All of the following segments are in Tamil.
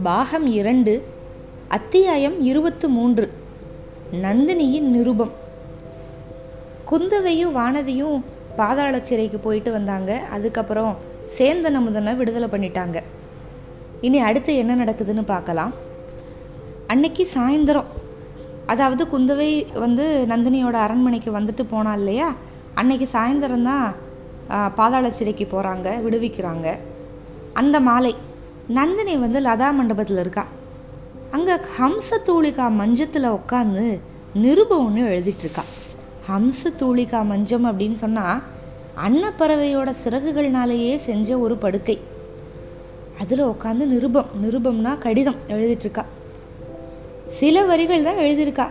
பாகம் இரண்டு அத்தியாயம் இருபத்து மூன்று நந்தினியின் நிருபம். குந்தவையும் வானதியும் பாதாள சிறைக்கு போயிட்டு வந்தாங்க. அதுக்கப்புறம் சேந்தன் முதனை விடுதலை பண்ணிட்டாங்க. இனி அடுத்து என்ன நடக்குதுன்னு பார்க்கலாம். அன்னைக்கு சாயந்தரம் அதாவது குந்தவை வந்து நந்தினியோட அரண்மனைக்கு வந்துட்டு போனா இல்லையா? அன்னைக்கு சாயந்தரம் தான் பாதாள சிறைக்கு போகிறாங்க விடுவிக்கிறாங்க. அந்த மாலை நந்தினி வந்து லதா மண்டபத்தில் இருக்கா. அங்கே ஹம்ச தூளிகா மஞ்சத்தில் உட்காந்து நிருபம் ஒன்று எழுதிட்டுருக்கா ஹம்ச தூளிகா மஞ்சம் அப்படின்னு சொன்னால் அன்னப்பறவையோட சிறகுகள்னாலேயே செஞ்ச ஒரு படுக்கை. அதில் உட்காந்து நிருபம் நிருபம்னா கடிதம் எழுதிட்டுருக்கா சில வரிகள் தான் எழுதியிருக்கா.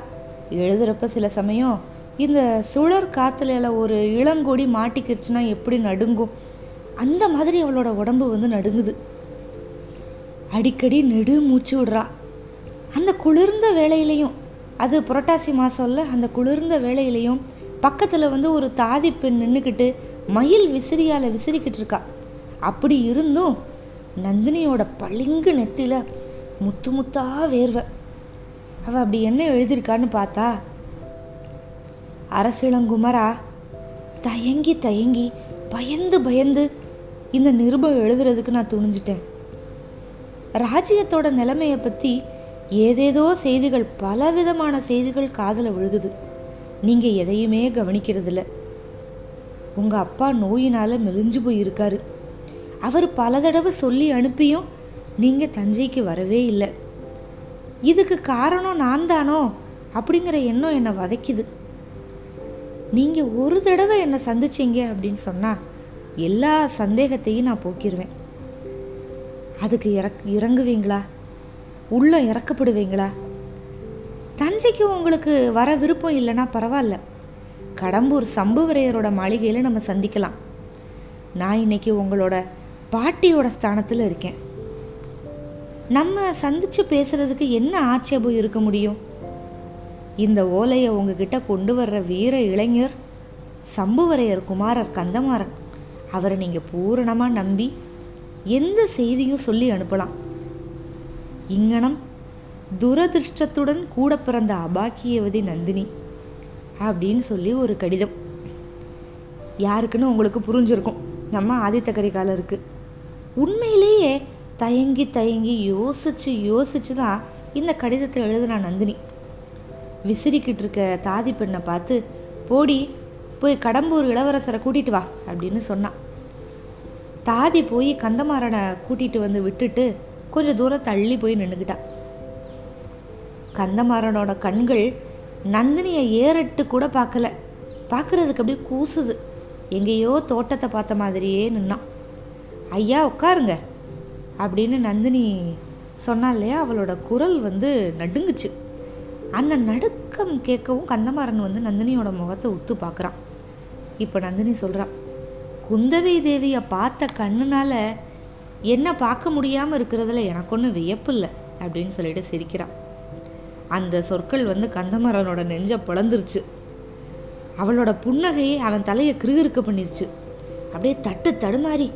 எழுதுகிறப்ப சில சமயம் இந்த சுழற் காற்றுல ஒரு இளங்கொடி மாட்டிக்கிருச்சுன்னா எப்படி நடுங்கும்? அந்த மாதிரி அவளோட உடம்பு வந்து நடுங்குது. அடிக்கடி நெடு மூச்சு விடுறா. அந்த குளிர்ந்த வேலையிலையும் அது புரட்டாசி மாதம்ல அந்த குளிர்ந்த வேலையிலையும் பக்கத்தில் வந்து ஒரு தாதி பெண் நின்றுக்கிட்டு மயில் விசிறியால் விசிறிக்கிட்டு இருக்கா. அப்படி இருந்தும் நந்தினியோட பளிங்கு நெத்தியில் முத்து முத்தா வேர்வை. அவள் அப்படி என்ன எழுதியிருக்கான்னு பார்த்தா அரசிளங்குமரா தயங்கி தயங்கி பயந்து பயந்து இந்த நிருபம் எழுதுறதுக்கு நான் துணிஞ்சிட்டேன். ராஜ்யத்தோட நிலைமையை பற்றி ஏதேதோ செய்திகள் பலவிதமான செய்திகள் காதில் விழுகுது. நீங்கள் எதையுமே கவனிக்கிறதில்ல. உங்கள் அப்பா நோயினால் மெலிஞ்சு போயிருக்காரு. அவர் பல தடவை சொல்லி அனுப்பியும் நீங்கள் தஞ்சைக்கு வரவே இல்லை. இதுக்கு காரணம் நான் தானோ? அப்படிங்கிற எண்ணம் என்னை வதைக்குது. நீங்கள் ஒரு தடவை என்னை சந்திச்சிங்க அப்படின்னு சொன்னால் எல்லா சந்தேகத்தையும் நான் போக்கிடுவேன் அதுக்கு இறக் இறங்குவீங்களா? உள்ளே இறக்கப்படுவீங்களா? தஞ்சைக்கு உங்களுக்கு வர விருப்பம் இல்லைன்னா பரவாயில்ல. கடம்பூர் சம்புவரையரோட மாளிகையில் நம்ம சந்திக்கலாம். நான் இன்னைக்கு உங்களோட பாட்டியோட ஸ்தானத்தில் இருக்கேன். நம்ம சந்தித்து பேசுகிறதுக்கு என்ன ஆட்சேபம் இருக்க முடியும்? இந்த ஓலையை உங்ககிட்ட கொண்டு வர்ற வீர இளைஞர் சம்புவரையர் குமாரர் கந்தமாறன். அவரை நீங்கள் பூரணமாக நம்பி எந்த செய்தியும் சொல்லி அனுப்பலாம். இங்கனம் துரதிருஷ்டத்துடன் கூட பிறந்த அபாக்கியவதி நந்தினி அப்படின்னு சொல்லி ஒரு கடிதம். யாருக்குன்னு உங்களுக்கு புரிஞ்சிருக்கும். நம்ம ஆதித்த கரிகாலருக்கு உண்மையிலேயே தயங்கி தயங்கி யோசிச்சு யோசிச்சு தான் இந்த கடிதத்தை எழுதுனா நந்தினி. விசிறிக்கிட்டு இருக்க தாதி பெண்ணை பார்த்து போடி போய் கடம்பூர் இளவரசரை கூட்டிட்டு வா அப்படின்னு சொன்னான் தாதி போய் கந்தமாறனை கூட்டிட்டு வந்து விட்டுட்டு கொஞ்சம் தூரம் தள்ளி போய் நின்றுக்கிட்டா கந்தமாறனோட கண்கள் நந்தினியை ஏறட்டு கூட பார்க்கல. பார்க்குறதுக்கு அப்படியே கூசுது. எங்கேயோ தோட்டத்தை பார்த்த மாதிரியே நின்னான் ஐயா உட்காருங்க. அப்படின்னு நந்தினி சொன்னா இல்லையா அவளோட குரல் வந்து நடுங்குச்சு. அந்த நடுக்கம் கேட்கவும் கந்தமாறன் வந்து நந்தினியோட முகத்தை உத்து பார்க்குறான். இப்போ நந்தினி சொல்கிறான் குந்தவை தேவியை பார்த்த கண்ணுனால என்ன பார்க்க முடியாமல் இருக்கிறதுல எனக்கு ஒன்றும் வியப்பு இல்லை அப்படின்னு சொல்லிட்டு சிரிக்கிறான். அந்த சொற்கள் வந்து கந்தமரனோட நெஞ்சை பிளந்துருச்சு அவளோட புன்னகையை அவன் தலையை கிருகிருக்க பண்ணிருச்சு. அப்படியே தட்டு தடுமாறி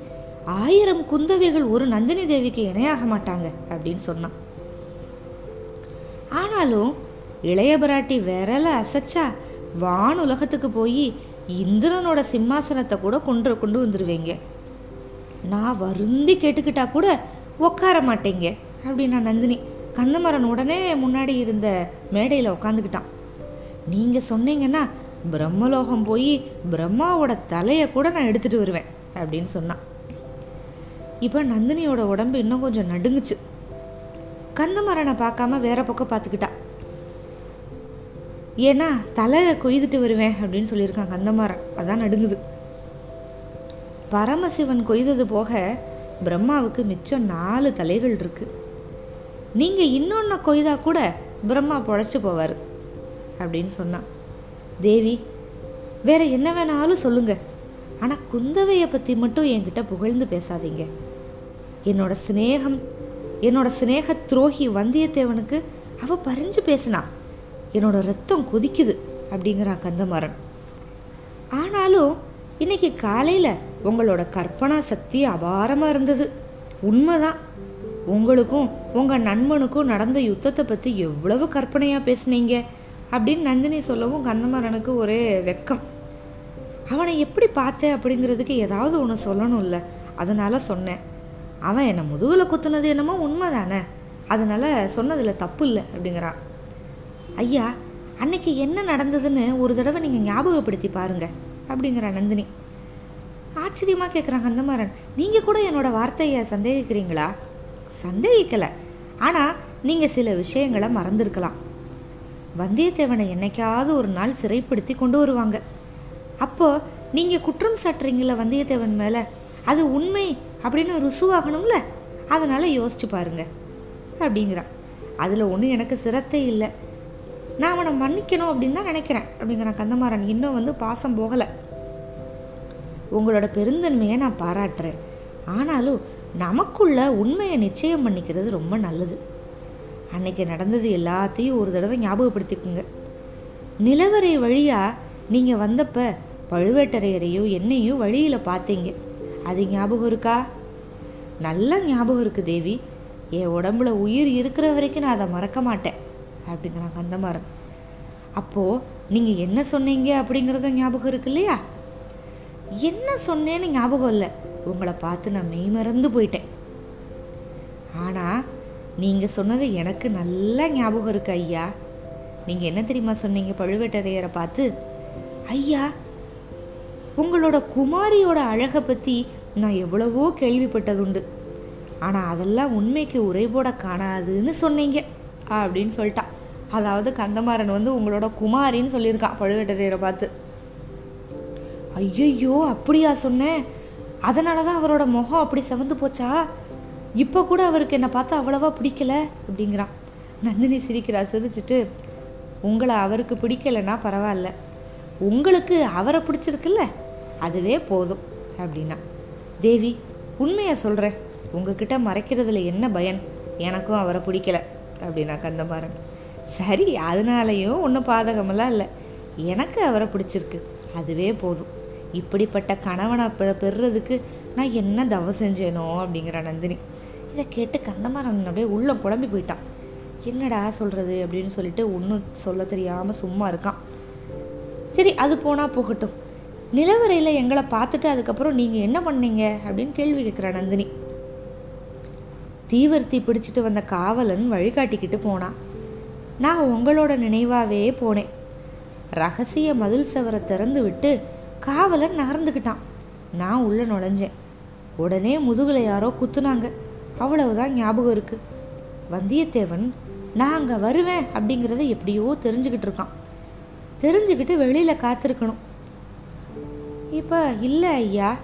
ஆயிரம் குந்தவைகள் ஒரு நந்தினி தேவிக்கு இணையாக மாட்டாங்க அப்படின்னு சொன்னான். ஆனாலும் இளைய பிராட்டி விரல அசைச்சா வான் உலகத்துக்கு போய் இந்திரனோட சிம்மாசனத்தை கூட கொண்டு கொண்டு வந்துடுவீங்க நான் வருந்தி கேட்டுக்கிட்டா கூட உட்கார மாட்டேங்க அப்படின்னா நந்தினி. கந்தமரன் உடனே முன்னாடி இருந்த மேடையில் உட்காந்துக்கிட்டான் நீங்கள் சொன்னீங்கன்னா பிரம்மலோகம் போய் பிரம்மாவோட தலையை கூட நான் எடுத்துகிட்டு வருவேன் அப்படின்னு சொன்னான். இப்போ நந்தினியோட உடம்பு இன்னும் கொஞ்சம் நடுங்குச்சு. கந்தமரனை பார்க்காம வேற பக்கம் பார்த்துக்கிட்டா. ஏன்னா தலை கொய்துட்டு வருவேன் அப்படின்னு சொல்லியிருக்கான் கந்தமாறன் அதான் நடுங்குது. பரமசிவன் கொய்தது போக பிரம்மாவுக்கு மிச்சம் நாலு தலைகள் இருக்குது நீங்கள் இன்னொன்று கொய்தா கூட பிரம்மா பொழைச்சி போவார் அப்படின்னு சொன்னான் தேவி வேற என்ன வேணாலும் சொல்லுங்க. ஆனால் குந்தவையை பற்றி மட்டும் என்கிட்ட புகழ்ந்து பேசாதீங்க. என்னோட சிநேகம் என்னோட சிநேக துரோகி வந்தியத்தேவனுக்கு அவ பறிஞ்சு பேசினான் என்னோட ரத்தம் கொதிக்குது அப்படிங்கிறான் கந்தமாறன். ஆனாலும் இன்னைக்கு காலையில் உங்களோட கற்பனா சக்தி அபாரமாக இருந்தது. உண்மைதான். உங்களுக்கும் உங்கள் நண்பனுக்கும் நடந்த யுத்தத்தை பற்றி எவ்வளவு கற்பனையாக பேசுனீங்க அப்படின்னு நந்தினி சொல்லவும் கந்தமாறனுக்கு ஒரே வெக்கம். அவனை எப்படி பார்த்தேன் அப்படிங்கிறதுக்கு ஏதாவது ஒன்று சொல்லணும்ல. அதனால சொன்னேன். அவன் என்னை முதுகில் குத்துனது என்னமோ உண்மை தானே அதனால சொன்னதில் தப்பு இல்லை அப்படிங்கிறான். ஐயா அன்னைக்கு என்ன நடந்ததுன்னு ஒரு தடவை நீங்கள் ஞாபகப்படுத்தி பாருங்க அப்படிங்கிற நந்தினி. ஆச்சரியமாக கேட்குறாங்க அந்தமாரன் நீங்கள் கூட என்னோட வார்த்தையை சந்தேகிக்கிறீங்களா? சந்தேகிக்கலை. ஆனால் நீங்கள் சில விஷயங்களை மறந்துருக்கலாம். வந்தியத்தேவனை என்னைக்காவது ஒரு நாள் சிறைப்படுத்தி கொண்டு வருவாங்க. அப்போ நீங்கள் குற்றம் சாட்டுறீங்கள வந்தியத்தேவன் மேலே. அது உண்மை அப்படின்னு ருசுவாகணும்ல. அதனால் யோசிச்சு பாருங்க அப்படிங்கிறான் அதில் ஒன்றும் எனக்கு சிரத்தை இல்லை. நான் அவனை மன்னிக்கணும் அப்படின்னு தான் நினைக்கிறேன் அப்படிங்கிறான் கந்தமாறன் இன்னும் வந்து பாசம் போகலை. உங்களோட பெருந்தன்மையை நான் பாராட்டுறேன். ஆனாலும் நமக்குள்ள உண்மையை நிச்சயம் பண்ணிக்கிறது ரொம்ப நல்லது. அன்னைக்கு நடந்தது எல்லாத்தையும் ஒரு தடவை ஞாபகப்படுத்திக்குங்க. நிலவரை வழியாக நீங்கள் வந்தப்ப பழுவேட்டரையரையோ என்னையும் வழியில் பார்த்தீங்க. அது ஞாபகம் இருக்கா? நல்லா ஞாபகம் இருக்குது தேவி. என் உடம்புல உயிர் இருக்கிற வரைக்கும் நான் அதை மறக்க மாட்டேன். அப்படிங்கிறான் கந்தமாறன். அப்போது நீங்கள் என்ன சொன்னீங்க அப்படிங்கிறத ஞாபகம் இருக்கு இல்லையா என்ன சொன்னேன்னு ஞாபகம் இல்லை. உங்களை பார்த்து நான் மெய் மறந்து போயிட்டேன். ஆனால் நீங்கள் சொன்னது எனக்கு நல்லா ஞாபகம் இருக்கு ஐயா. நீங்கள் என்ன தெரியுமா சொன்னீங்க பழுவேட்டரையரை பார்த்து? ஐயா உங்களோட குமாரியோட அழகை பற்றி நான் எவ்வளவோ கேள்விப்பட்டதுண்டு. ஆனால் அதெல்லாம் உண்மைக்கு உரைபோட காணாதுன்னு சொன்னீங்க. அப்படின்னு சொல்லிட்டா. அதாவது கந்தமாறன் வந்து உங்களோட குமாரின்னு சொல்லியிருக்கான் பழுவேட்டரையரை பார்த்து. ஐயையோ அப்படியா சொன்னேன் அதனால தான் அவரோட முகம் அப்படி செவந்து போச்சா? இப்போ கூட அவருக்கு என்னை பார்த்தா அவ்வளவா பிடிக்கல அப்படிங்கிறான். நந்தினி சிரிக்கிறா சிரிச்சிட்டு உங்களை அவருக்கு பிடிக்கலைன்னா பரவாயில்ல. உங்களுக்கு அவரை பிடிச்சிருக்குல்ல அதுவே போதும் அப்படின்னா. தேவி உண்மையை சொல்கிறேன் உங்ககிட்ட மறைக்கிறதுல என்ன பயன்? எனக்கும் அவரை பிடிக்கல. அப்படின்னா கந்தமாறன் சரி அதனாலையும் ஒன்றும் பாதகமெல்லாம் இல்லை. எனக்கு அவரை பிடிச்சிருக்கு. அதுவே போதும். இப்படிப்பட்ட கணவனை பெ பெறுறதுக்கு நான் என்ன தவம் செஞ்சேனோ அப்படிங்கிற நந்தினி. இதை கேட்டு கந்தமாறன் அப்படியே உள்ளம் குழம்பி போயிட்டான். என்னடா சொல்கிறது அப்படின்னு சொல்லிட்டு ஒன்றும் சொல்ல தெரியாமல் சும்மா இருக்கான். சரி அது போனால் போகட்டும். நிலவரையில் எங்களை பார்த்துட்டு அதுக்கப்புறம் நீங்கள் என்ன பண்ணீங்க அப்படின்னு கேள்வி கேட்குறா நந்தினி. தீவர்த்தி பிடிச்சிட்டு வந்த காவலன் வழிகாட்டிக்கிட்டு போனான் நான் உங்களோட நினைவாகவே போனேன். ரகசிய மதில் சவரை திறந்து விட்டு காவலன் நகர்ந்துக்கிட்டான் நான் உள்ளே நுழைஞ்சேன். உடனே முதுகுல யாரோ குத்துனாங்க. அவ்வளவுதான் ஞாபகம் இருக்கு. வந்தியத்தேவன் நான் அங்கே வருவேன் அப்படிங்கிறத எப்படியோ தெரிஞ்சுக்கிட்டு இருக்கான். தெரிஞ்சுக்கிட்டு வெளியில் காத்திருக்கணும். இப்போ இல்லை ஐயா.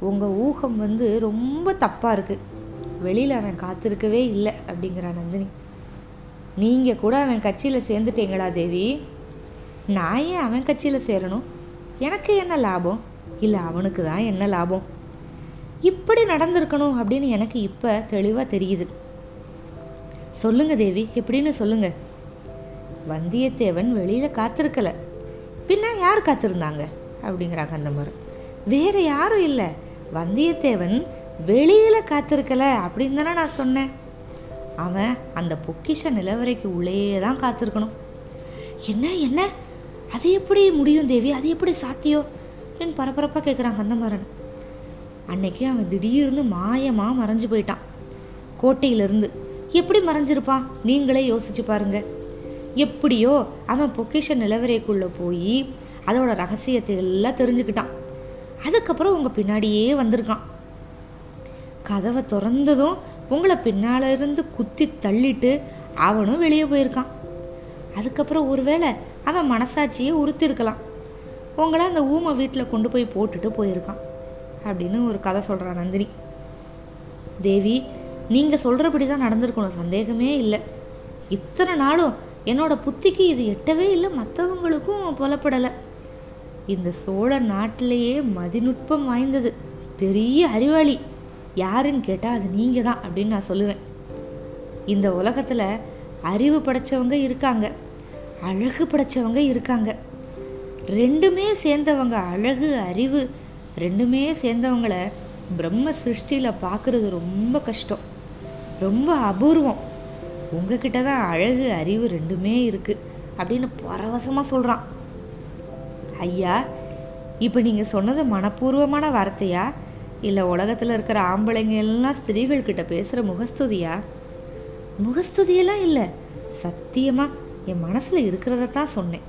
உங்கள் ஊகம் வந்து ரொம்ப தப்பாக இருக்குது வெளியில் அவன் காத்திருக்கவே இல்லை அப்படிங்கிறா நந்தினி. நீங்கள் கூட அவன் கட்சியில் சேர்ந்துட்டீங்களா தேவி? நான் ஏன் அவன் கட்சியில் சேரணும்? எனக்கு என்ன லாபம்? இல்லை அவனுக்கு தான் என்ன லாபம்? இப்படி நடந்திருக்கணும் அப்படின்னு எனக்கு இப்போ தெளிவாக தெரியுது. சொல்லுங்க தேவி எப்படின்னு சொல்லுங்க. வந்தியத்தேவன் வெளியில் காத்திருக்கல. பின்ன யார் காத்திருந்தாங்க? அப்படிங்கிறாங்க அந்த மாதிரி வேறு யாரும் இல்லை. வந்தியத்தேவன் வெளியில் காத்திருக்கல அப்படின்னு தானே நான் சொன்னேன். அவன் அந்த பொக்கிஷ நிலவரைக்கு உள்ளேயே தான் காத்திருக்கணும். என்ன என்ன? அது எப்படி முடியும் தேவி? அது எப்படி சாத்தியம்? அப்படின்னு பரபரப்பாக கேட்குறான் கந்தமாறன். அன்னைக்கு அவன் திடீர்னு மாயமாக மறைஞ்சு போயிட்டான். கோட்டையிலிருந்து. எப்படி மறைஞ்சிருப்பான்? நீங்களே யோசிச்சு பாருங்க. எப்படியோ அவன் பொக்கிஷ நிலவரைக்குள்ளே போய் அதோட ரகசியத்தை எல்லாம் தெரிஞ்சுக்கிட்டான். அதுக்கப்புறம் உங்கள் பின்னாடியே வந்திருக்கான். கதவை திறந்ததும் உங்களை பின்னால இருந்து குத்தி தள்ளிட்டு அவனும் வெளியே போயிருக்கான். அதுக்கப்புறம் ஒருவேளை அவன் மனசாட்சியை உறுத்திருக்கலாம் உங்களை அந்த ஊமை வீட்டில் கொண்டு போய் போட்டுட்டு போயிருக்கான் அப்படின்னு ஒரு கதை சொல்கிறான் நந்தினி. தேவி நீங்கள் சொல்கிறபடி தான் நடந்திருக்கணும். சந்தேகமே இல்லை. இத்தனை நாளும் என்னோட புத்திக்கு இது எட்டவே இல்லை. மற்றவங்களுக்கும் புலப்படலை. இந்த சோழ நாட்டிலேயே மதிநுட்பம் வாய்ந்தது. பெரிய அறிவாளி. யாருன்னு கேட்டால் அது நீங்கள் தான் அப்படின்னு நான் சொல்லுவேன். இந்த உலகத்தில் அறிவு படைச்சவங்க இருக்காங்க அழகு படைச்சவங்க இருக்காங்க. ரெண்டுமே சேர்ந்தவங்க அழகு அறிவு ரெண்டுமே சேர்ந்தவங்கள பிரம்ம சிருஷ்டியில் பார்க்குறது ரொம்ப கஷ்டம். ரொம்ப அபூர்வம். உங்ககிட்ட தான் அழகு அறிவு ரெண்டுமே இருக்குது அப்படின்னு பரவசமாக சொல்கிறான் ஐயா இப்போ நீங்கள் சொன்னது மனப்பூர்வமான வார்த்தையா? இல்லை உலகத்தில் இருக்கிற ஆம்பளைங்க எல்லாம் ஸ்திரீகள் கிட்ட பேசுகிற முகஸ்துதியா? முகஸ்துதியெல்லாம் இல்லை. சத்தியமாக என் மனசில் இருக்கிறத தான் சொன்னேன்.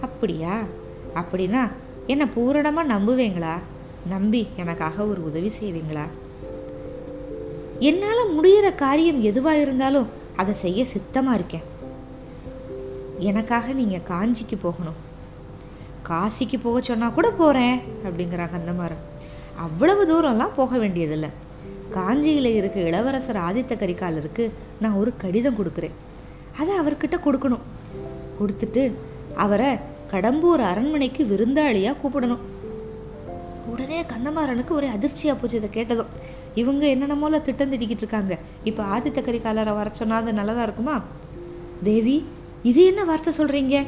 அப்படியா? அப்படின்னா என்னை பூரணமாக நம்புவீங்களா? நம்பி எனக்காக ஒரு உதவி செய்வீங்களா? என்னால் முடிகிற காரியம் எதுவாக இருந்தாலும் அதை செய்ய சித்தமாக இருக்கேன். எனக்காக நீங்கள் காஞ்சிக்கு போகணும். காசிக்கு போக சொன்னால் கூட போகிறேன் அப்படிங்கிறாங்க கந்தமாறன். அவ்வளவு தூரம்லாம் போக வேண்டியதில்லை. காஞ்சியில் இருக்க இளவரசர் ஆதித்த கரிகாலருக்கு நான் ஒரு கடிதம் கொடுக்குறேன். அதை அவர்கிட்ட கொடுக்கணும். கொடுத்துட்டு அவரை கடம்பூர் அரண்மனைக்கு விருந்தாளியாக கூப்பிடணும். உடனே கந்தமாறனுக்கு ஒரே அதிர்ச்சியாக போச்சு இதை கேட்டதும். இவங்க என்னென்னமோல திட்டம் திட்டிக்கிட்டு இருக்காங்க. இப்போ ஆதித்த கரிகாலரை வர சொன்னால் அது நல்லதாக இருக்குமா? தேவி இது என்ன வார்த்தை சொல்கிறீங்க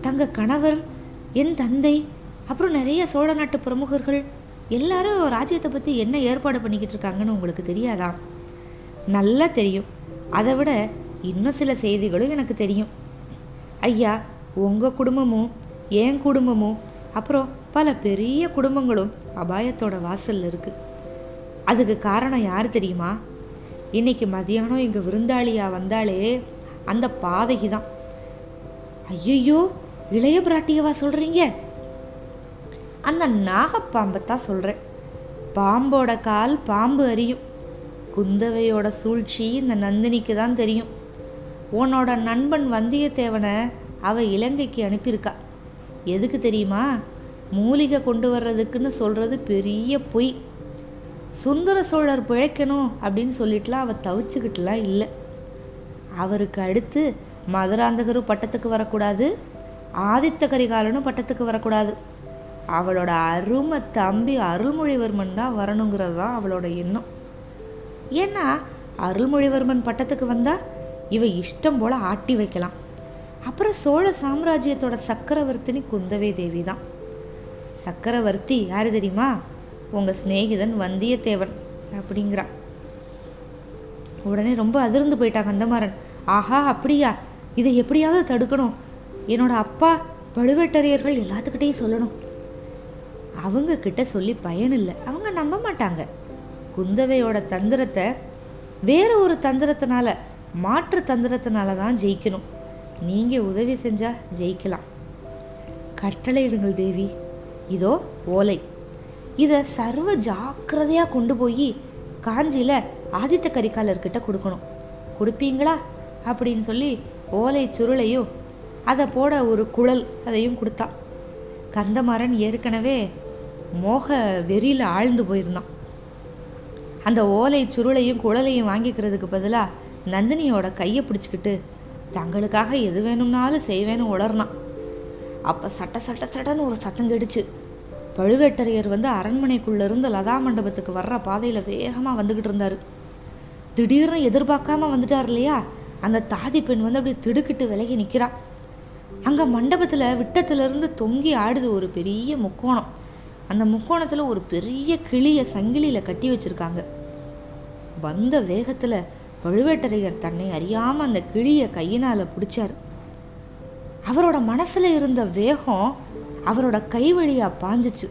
தங்க கணவர் என் தந்தை அப்புறம் நிறைய சோழ நாட்டு பிரமுகர்கள் எல்லாரும் ராஜ்யத்தை பற்றி என்ன ஏற்பாடு பண்ணிக்கிட்டு இருக்காங்கன்னு உங்களுக்கு தெரியாதா? நல்லா தெரியும். அதை விட இன்னும் சில செய்திகளும் எனக்கு தெரியும். ஐயா உங்கள் குடும்பமும் என் குடும்பமும் அப்புறம் பல பெரிய குடும்பங்களும் அபாயத்தோட வாசலில் இருக்குது அதுக்கு காரணம் யார் தெரியுமா? இன்னைக்கு மதியானம் இங்கே விருந்தாளியாக வந்தாலே அந்த பாதகி தான். ஐயையோ இளைய பிராட்டியவா சொல்கிறீங்க அந்த நாகப்பாம்பை தான் சொல்கிறேன் பாம்போட கால் பாம்பு அறியும். குந்தவையோட சூழ்ச்சி இந்த நந்தினிக்கு தான் தெரியும். உன்னோட நண்பன் வந்தியத்தேவனை அவ இலங்கைக்கு அனுப்பியிருக்கா. எதுக்கு தெரியுமா? மூலிகை கொண்டு வர்றதுக்குன்னு சொல்கிறது பெரிய பொய். சுந்தர சோழர் பிழைக்கணும் அப்படின்னு சொல்லிட்டுலாம் அவள் தவிச்சுக்கிட்டுலாம் இல்லை. அவருக்கு அடுத்து மதுராந்தகரும் பட்டத்துக்கு வரக்கூடாது ஆதித்த கரிகாலனும் பட்டத்துக்கு வரக்கூடாது. அவளோட அருமை தம்பி அருள்மொழிவர்மன் தான் வரணுங்கிறது தான் அவளோட எண்ணம். ஏன்னா அருள்மொழிவர்மன் பட்டத்துக்கு வந்தால் இவ இஷ்டம் போல் ஆட்டி வைக்கலாம். அப்புறம் சோழ சாம்ராஜ்யத்தோட சக்கரவர்த்தினி குந்தவை தேவி தான். சக்கரவர்த்தி யார் தெரியுமா? உங்கள் சிநேகிதன் வந்தியத்தேவன் அப்படிங்கிறா. உடனே ரொம்ப அதிர்ந்து போயிட்டான் கந்தமாறன். ஆஹா அப்படியா? இதை எப்படியாவது தடுக்கணும். என்னோட அப்பா பழுவேட்டரையர்கள் எல்லாத்துக்கிட்டேயும் சொல்லணும். அவங்க கிட்ட சொல்லி பயனில்லை. அவங்க நம்ப மாட்டாங்க. குந்தவையோட தந்திரத்தை வேற ஒரு தந்திரத்தினால மாற்று தந்திரத்தினால தான் ஜெயிக்கணும். நீங்கள் உதவி செஞ்சால் ஜெயிக்கலாம். கட்டளையிடுங்கள் தேவி. இதோ ஓலை. இதை சர்வ ஜாக்கிரதையாக கொண்டு போய் காஞ்சியில் ஆதித்த கரிகாலர்கிட்ட கொடுக்கணும். கொடுப்பீங்களா? அப்படின்னு சொல்லி ஓலை சுருளையும் அதை போட ஒரு குழல் அதையும் கொடுத்தா. கந்தமாறன் ஏற்கனவே மோக வெறியில் ஆழ்ந்து போயிருந்தான். அந்த ஓலை சுருளையும் குழலையும் வாங்கிக்கிறதுக்கு பதிலாக நந்தினியோட கையை பிடிச்சிக்கிட்டு தங்களுக்காக எது வேணும்னாலும் செய்வேன்னு உளர்னான் அப்போ சட்ட சட்ட சட்டன்னு ஒரு சத்தம் கெடுச்சு பழுவேட்டரையர் வந்து அரண்மனைக்குள்ளேருந்து லதா மண்டபத்துக்கு வர்ற பாதையில் வேகமாக வந்துக்கிட்டு இருந்தார். திடீர்னு எதிர்பார்க்காம வந்துட்டார் இல்லையா? அந்த தாதி பெண் வந்து அப்படியே திடுக்கிட்டு விலகி நிற்கிறான் அங்கே மண்டபத்தில் விட்டத்துலேருந்து தொங்கி ஆடுது ஒரு பெரிய முக்கோணம். அந்த முக்கோணத்தில் ஒரு பெரிய கிளியை சங்கிலியில் கட்டி வச்சிருக்காங்க. வந்த வேகத்தில் பழுவேட்டரையர் தன்னை அறியாமல் அந்த கிளியை கையினால் பிடிச்சார். அவரோட மனசில் இருந்த வேகம் அவரோட கை வழியாக பாஞ்சிச்சு.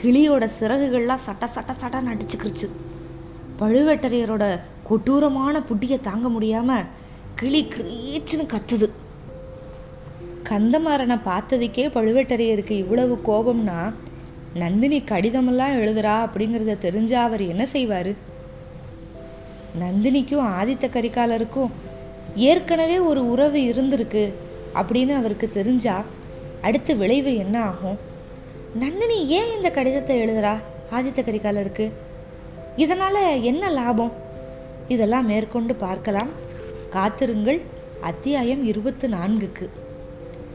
கிளியோட சிறகுகள்லாம் சட்ட சட்ட சட்ட நடிச்சுக்கிருச்சு. பழுவேட்டரையரோட கொடூரமான புட்டியை தாங்க முடியாமல் கிளி கிரீச்சுன்னு கத்துது. கந்தமாறனை பார்த்ததுக்கே பழுவேட்டரையருக்கு இவ்வளவு கோபம்னா நந்தினி கடிதமெல்லாம் எழுதுறா அப்படிங்கிறத தெரிஞ்சா அவர் என்ன செய்வார்? நந்தினிக்கும் ஆதித்த கரிகாலருக்கும் ஏற்கனவே ஒரு உறவு இருந்திருக்கு அப்படின்னு அவருக்கு தெரிஞ்சா அடுத்த விளைவு என்ன ஆகும்? நந்தினி ஏன் இந்த கடிதத்தை எழுதுறா ஆதித்த கரிகாலருக்கு? இதனால் என்ன லாபம்? இதெல்லாம் மேற்கொண்டு பார்க்கலாம். காத்திருங்கள். அத்தியாயம் இருபத்து நான்குக்கு.